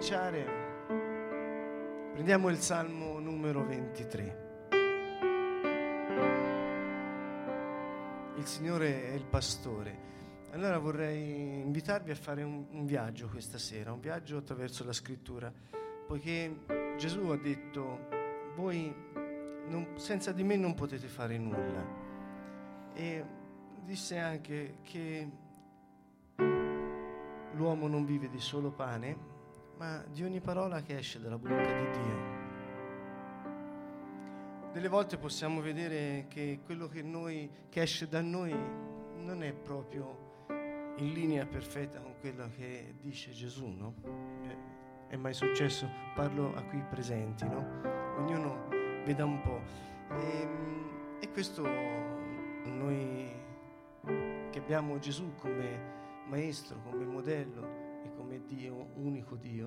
Incominciare, prendiamo il Salmo numero 23. Il Signore è il pastore. Allora vorrei invitarvi a fare un, un viaggio questa sera, un viaggio attraverso la scrittura, poiché Gesù ha detto, voi non- senza di me non potete fare nulla. E disse anche che l'uomo non vive di solo pane, ma di ogni parola che esce dalla bocca di Dio. Delle volte possiamo vedere che quello che, noi, che esce da noi non è proprio in linea perfetta con quello che dice Gesù, no? Eh, È mai successo? Parlo a qui presenti, no? Ognuno veda un po'. E, e questo noi che abbiamo Gesù come maestro, come modello come Dio, unico Dio,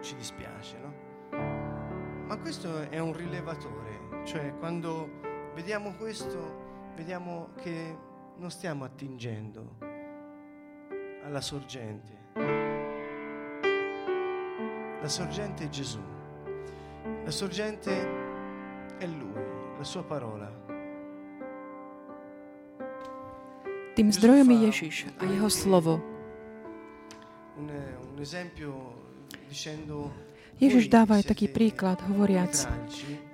ci dispiace, no? Ma questo è un rilevatore, cioè quando vediamo questo, vediamo che non stiamo attingendo alla sorgente. La sorgente è Gesù, la sorgente è Lui, la sua parola. Tým zdrojom je Ježiš a jeho slovo. Ježiš "Voi dáva aj taký príklad, hovoriac,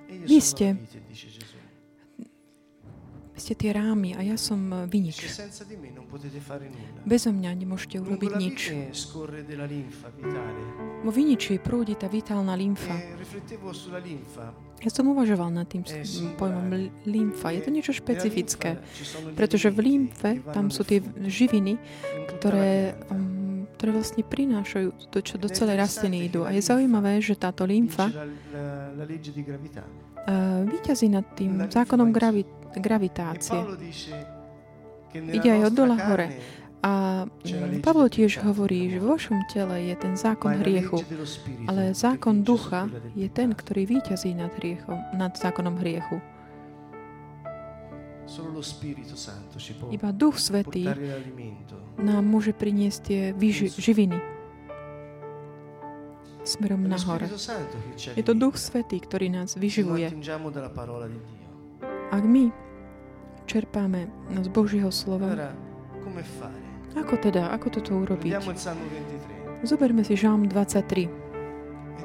e Vy ste- la vite", dice Gesù. vy ste tie rámy a ja som Dice, vinič. Bezo mňa nemôžete urobiť nič. Vo viniči prúdi tá vitálna lymfa. E. Ja som uvažoval nad tým Eh, pojmom l- lymfa. Je to niečo špecifické. Pretože v lymfe tam sú tie živiny, ktoré, um, ktoré vlastne prinášajú to, čo do celej rastliny idú. A je zaujímavé, že táto lymfa uh, vyťazí nad tým zákonom gravi- E gravitácie. Nella Ide aj od dola hore. A mm, Pavol tiež hovorí, že vo vašom tele je ten zákon hriechu, ale zákon ducha je ten, ktorý víťazí nad, hriechom, nad zákonom hriechu. Iba Duch Svetý nám môže priniesť tie vyži- živiny smerom nahor. Je to. Duch Svetý, ktorý nás vyživuje. Ak my čerpáme z Božieho slova, ako teda, ako toto urobiť? Prendiamo il Salmo 23 Zoberme si Žalm 23 e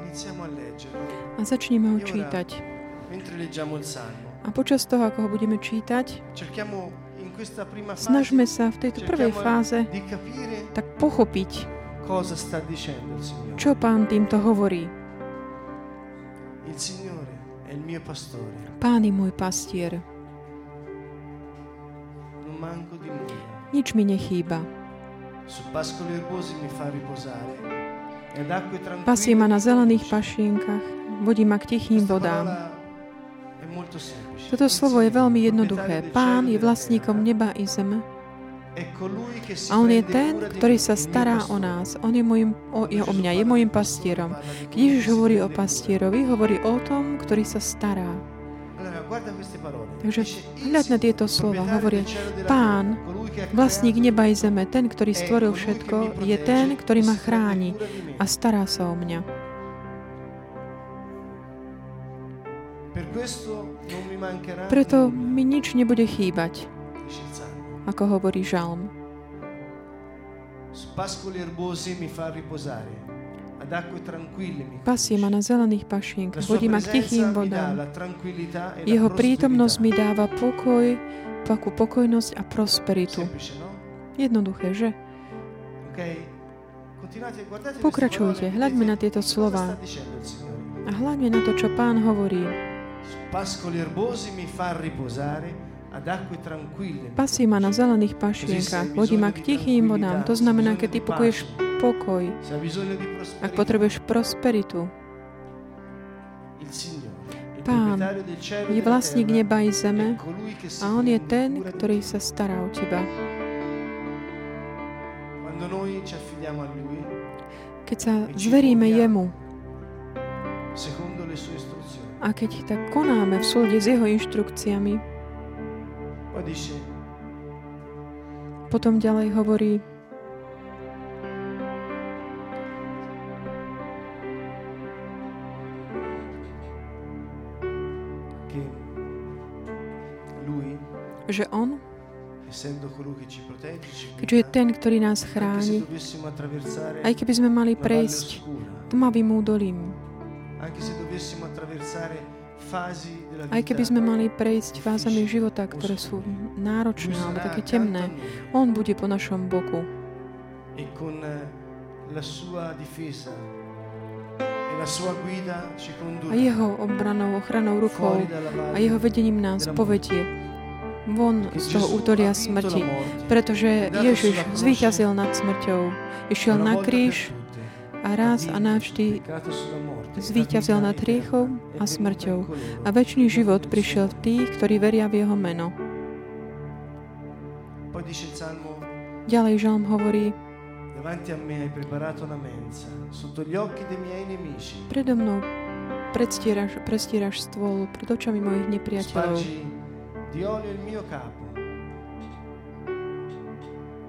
iniziamo a začneme ho ora- čítať. A počas toho, ako ho budeme čítať, snažme sa v tejto prvej fáze tak pochopiť, čo pán týmto hovorí. Pán je môj pastier, nič mi nechýba. Pasie ma na zelených pašienkach, vodí ma k tichým vodám. Toto slovo je veľmi jednoduché. Pán je vlastníkom neba i zeme a On je ten, ktorý sa stará o nás. On je, môjim, o, je o mňa, je môjim pastierom. Keď Ježiš hovorí o pastierovi, hovorí o tom, ktorý sa stará. Takže Dice, "Il hľad na tieto slova. Hovorí, e Pán, Vlastník neba i zeme, ten, ktorý stvoril všetko, je ten, ktorý e ma si prende chráni a stará sa o mňa. Preto mi nič nebude chýbať, ako hovorí Žalm. Pasie ma na zelených pašienkach, vodí ma k tichým vodám. e Jeho prítomnosť mi dáva pokoj, takú pokojnosť a prosperitu. No? Jednoduché, že? Pokračujte, hľaďme na tieto slova a hľadne na to, čo pán hovorí. Pascoli erbosi mi fa riposare, Pasie ma na zelených pašienkach, vodí ma k tichým vodám. To znamená, keď ty pokoješ pokoj, ak potrebuješ prosperitu. Pán e Je vlastník neba i zeme a on je ten, ktorý sa stará o teba. Keď sa zveríme jemu a keď tak konáme v súlade s jeho inštrukciami. Potom ďalej hovorí, že on keďže je ten, ktorý nás chráni, aj keby sme mali prejsť tmavým údolím, aj keby sme mali prejsť fázami života, ktoré sú náročné alebo také temné, On bude po našom boku. E eh, e a Jeho obranou, ochranou rukou a Jeho vedením nás povedie von z toho la smrti, pretože Ježiš zvíťazil nad smrťou. Išiel na kríž a raz a navždy zvíťazil nad hriechom a smrťou. A väčší život prišiel v tých, ktorí veria v Jeho meno. Ďalej Žalm hovorí, predo mnou predstieraš, predstieraš stôl pred očami mojich nepriateľov.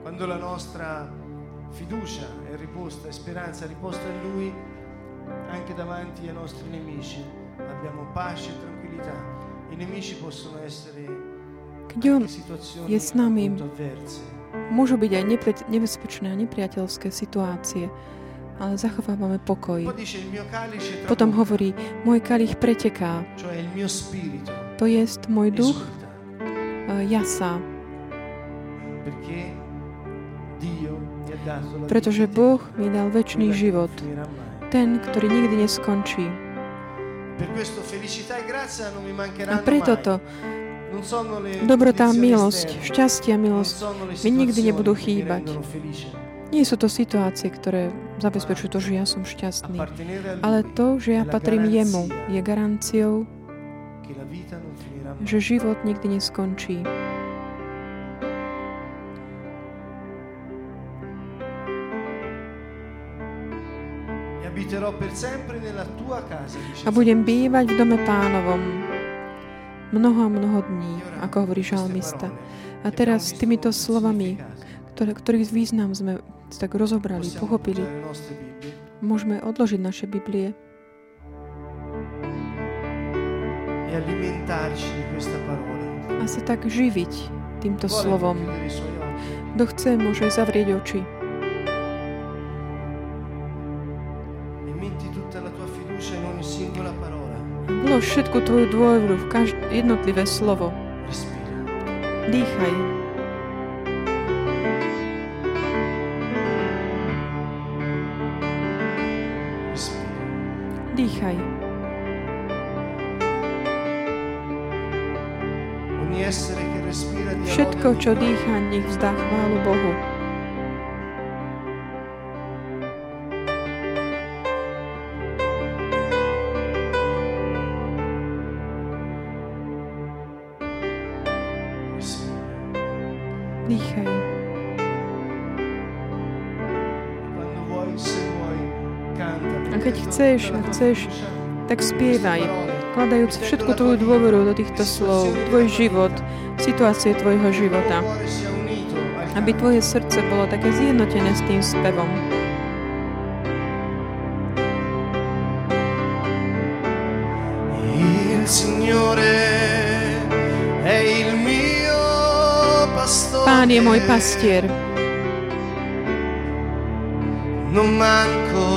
Quando la nostra fiducia è riposta e speranza è riposta in Lui, anche davanti ai nostri nemici abbiamo pace e tranquillità. I nemici possono essere Keď On je s nami, môžu byť aj nepre- nebezpečné a nepriateľské situácie, ale zachovávame pokoj. Potom hovorí, môj kalich preteká, to jest môj duch jasa, pretože Boh mi dal väčší život. Ten, ktorý nikdy neskončí. E A preto to dobrota a milosť, šťastie a milosť mi nikdy nebudú chýbať. Nie sú to situácie, ktoré zabezpečujú to, že ja som šťastný. Ale to, že ja patrím jemu, je garanciou, že život nikdy neskončí. A budem bývať v dome pánovom. Mnoho a mnoho dní, ako hovorí žalmista. A teraz abbiamo týmito slovami, ktoré, ktorých význam sme tak rozobrali, pochopili, môžeme odložiť naše Biblie. E a sa tak živiť týmto slovom. Kto chce, môže zavrieť oči vlož všetku tvoju dôveru v každé jednotlivé slovo. Dýchaj. Dýchaj. Všetko, čo dýcha, nech vzdá chválu Bohu. Dýchaj. A keď chceš, a chceš, tak spievaj, kladajúc všetku tvoju dôveru do týchto slov, tvoj život, situácie tvojho života, aby tvoje srdce bolo také zjednotené s tým spevom. Signore Pán je môj pastier, Non manco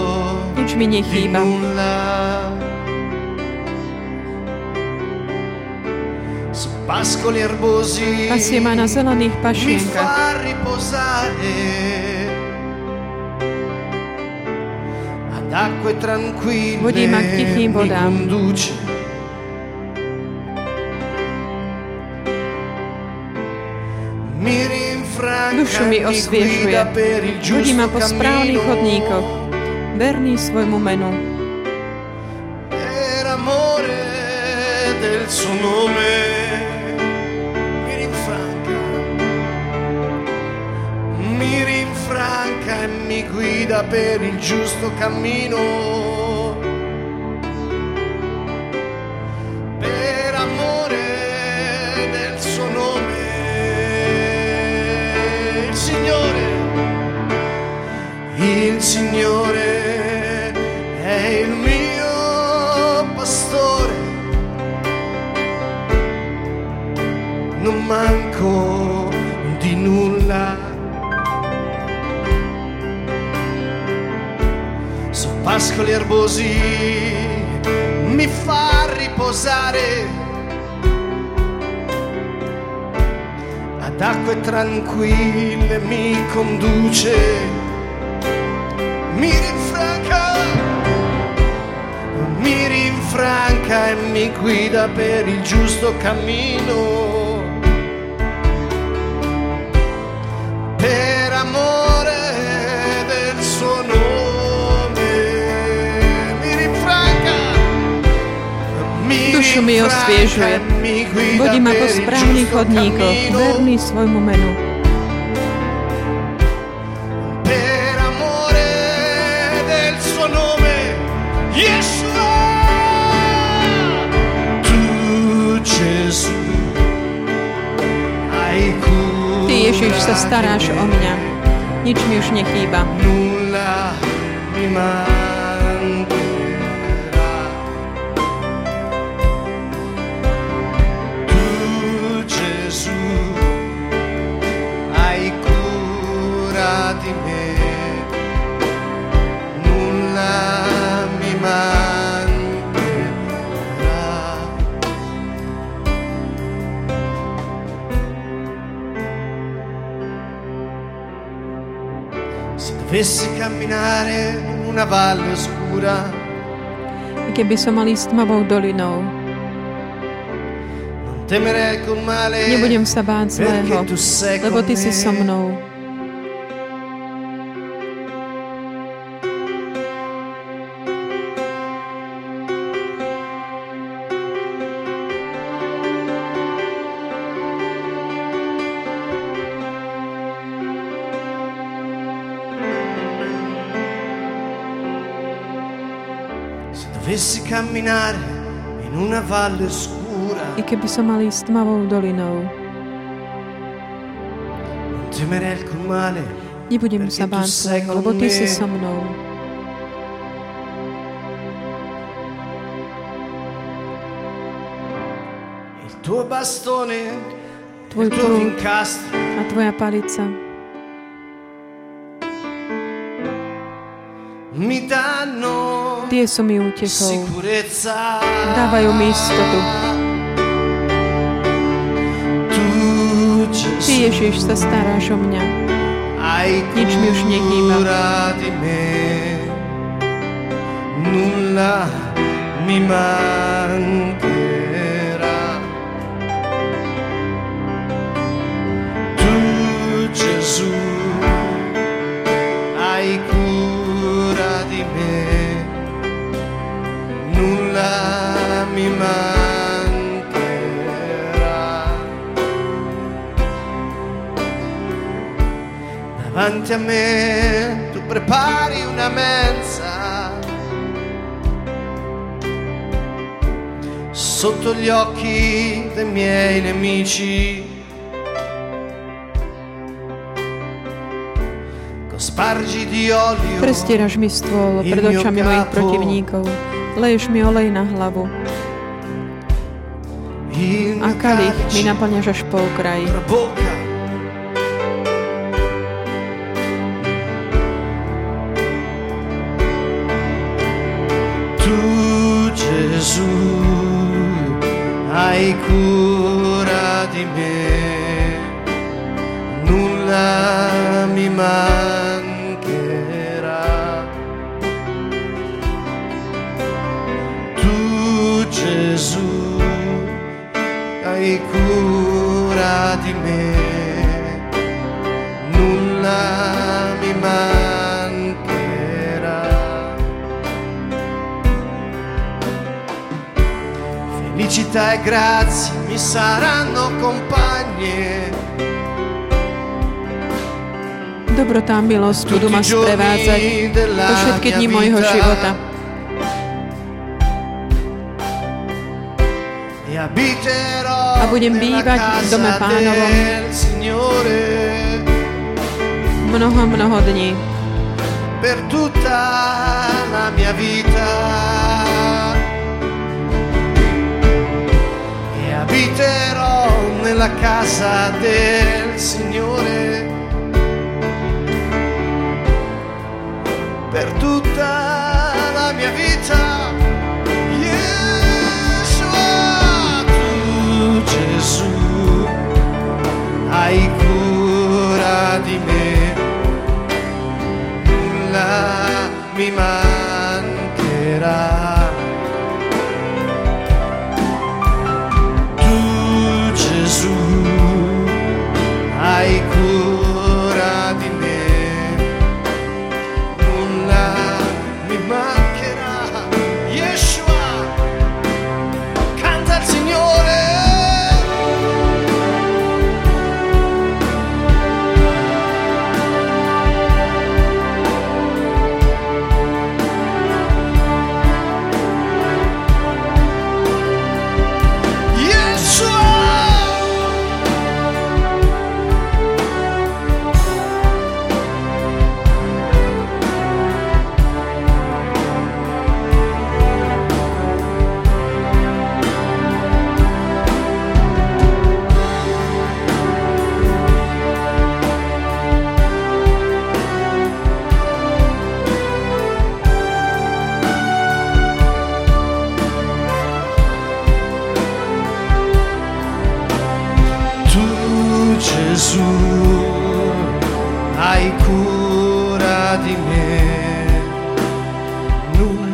nič mi nechýba. Pasie ma na zelených pašienkach. Vodí ma k tichým vodám. mi Dušu mi osviežuje. guida per il Vodí ma giusto po správnych cammino. chodníkoch, verný svojmu menu. del suo nome. Mi rinfranca. Mi rinfranca e mi guida per il giusto cammino il Signore è il mio pastore, non manco di nulla. Su pascoli erbosi mi fa riposare. Ad acque tranquille mi conduce, mi rinfranca, mi rinfranca e mi guida per il giusto cammino. Per amore del suo nome mi rinfranca, mi Dušu mi osviežuje. e per il správnych cammino. verný svojmu menu. Ty, Ježiš, sa staráš o mňa. Nič mi už nechýba. Se dovessi camminare in una valle oscura, keby som mal ísť tmavou dolinou, nebudem sa báť zlého, lebo Ty si so mnou. Dovessi camminare in una valle oscura, I keby som mal ísť tmavou dolinou, non temerei col male, nebudem sa báť con lebo Ty si so mnou. il tuo bastone, Tvoj il tuo prúd incastro. a Tvoja palica mi danno Tie sú mi útechou. Dávajú mi istotu. Tu Ty, Ježiš, sa staráš o mňa. Nič mi už nechýba. nulla mi mancherà. Davanti a me tu prepari una mensa sotto gli occhi dei miei nemici spargi di olio Prestieraš mi stôl pred očami mojich protivníkov. Leješ mi olej na hlavu a kalich mi naplňaš až po okraj. Him. Felicità e grazie mi saranno compagne Dobrota a milosť budú ma sprevádzať po všetky dni vita. života. A budem bývať v dome Pánovom. Mnoho, mnoho dní. per tutta la mia vita nella casa del Signore per tutta la mia vita. Yeshua, tu Gesù, hai cura di me, nulla mi mancherà.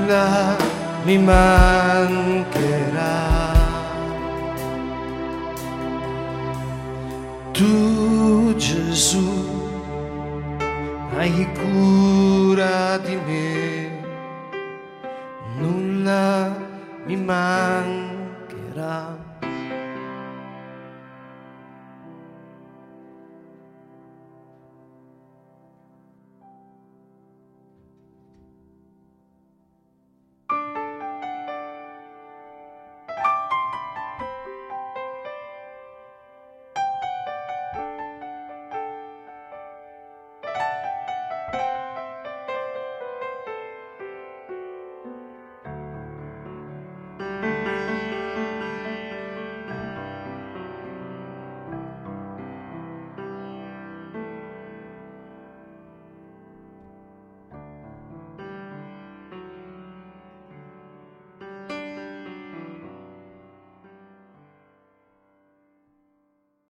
Nulla mi mancherà. Tu Gesù hai cura di me, nulla mi mancherà.